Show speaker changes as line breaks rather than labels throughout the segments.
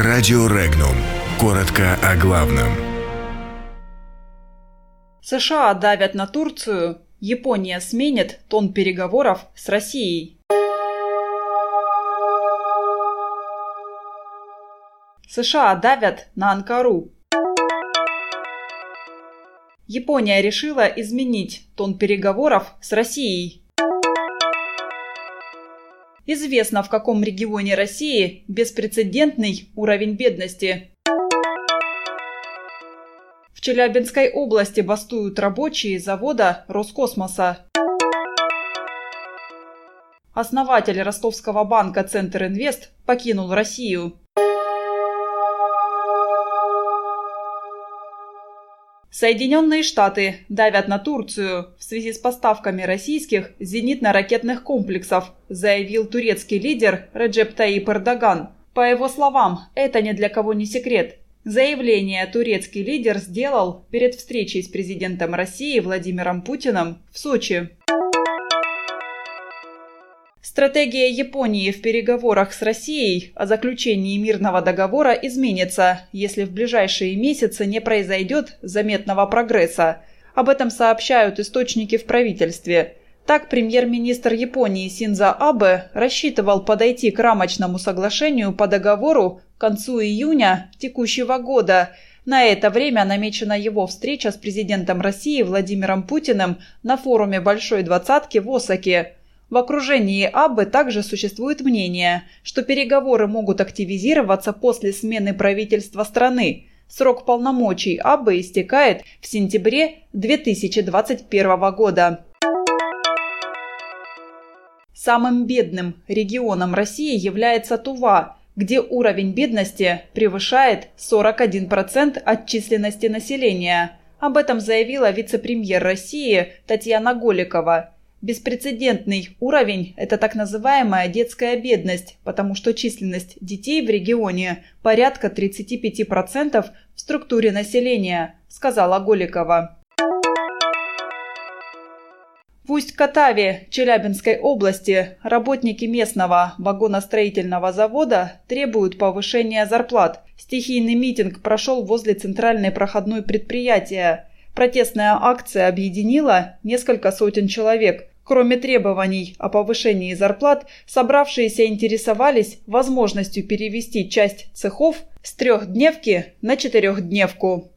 Радио Регнум. Коротко о главном.
США давят на Турцию, Япония сменит тон переговоров с Россией. США давят на Анкару. Япония решила изменить тон переговоров с Россией. Известно, в каком регионе России беспрецедентный уровень бедности. В Челябинской области бастуют рабочие завода Роскосмоса. Основатель ростовского банка «Центр Инвест» покинул Россию. Соединенные Штаты давят на Турцию в связи с поставками российских зенитно-ракетных комплексов, заявил турецкий лидер Реджеп Таип Эрдоган. По его словам, это ни для кого не секрет. Заявление турецкий лидер сделал перед встречей с президентом России Владимиром Путиным в Сочи. Стратегия Японии в переговорах с Россией о заключении мирного договора изменится, если в ближайшие месяцы не произойдет заметного прогресса. Об этом сообщают источники в правительстве. Так, премьер-министр Японии Синза Абе рассчитывал подойти к рамочному соглашению по договору к концу июня текущего года. На это время намечена его встреча с президентом России Владимиром Путиным на форуме Большой Двадцатки в Осаке. В окружении Аббы также существует мнение, что переговоры могут активизироваться после смены правительства страны. Срок полномочий Аббы истекает в сентябре 2021 года. Самым бедным регионом России является Тува, где уровень бедности превышает 41% от численности населения. Об этом заявила вице-премьер России Татьяна Голикова. Беспрецедентный уровень – это так называемая детская бедность, потому что численность детей в регионе порядка 35% в структуре населения, сказала Голикова. В Усть-Катаве Челябинской области работники местного вагоностроительного завода требуют повышения зарплат. Стихийный митинг прошел возле центральной проходной предприятия. Протестная акция объединила несколько сотен человек. Кроме требований о повышении зарплат, собравшиеся интересовались возможностью перевести часть цехов с трехдневки на четырехдневку.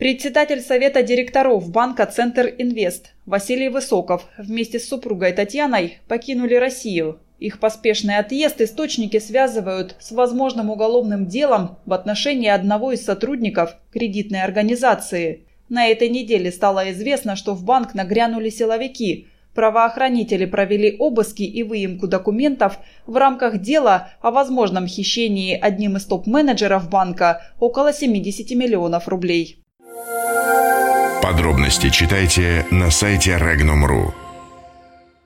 Председатель Совета директоров банка «Центр Инвест» Василий Высоков вместе с супругой Татьяной покинули Россию. Их поспешный отъезд источники связывают с возможным уголовным делом в отношении одного из сотрудников кредитной организации. На этой неделе стало известно, что в банк нагрянули силовики. Правоохранители провели обыски и выемку документов в рамках дела о возможном хищении одним из топ-менеджеров банка около 70 миллионов рублей.
Подробности читайте на сайте Regnum.ru.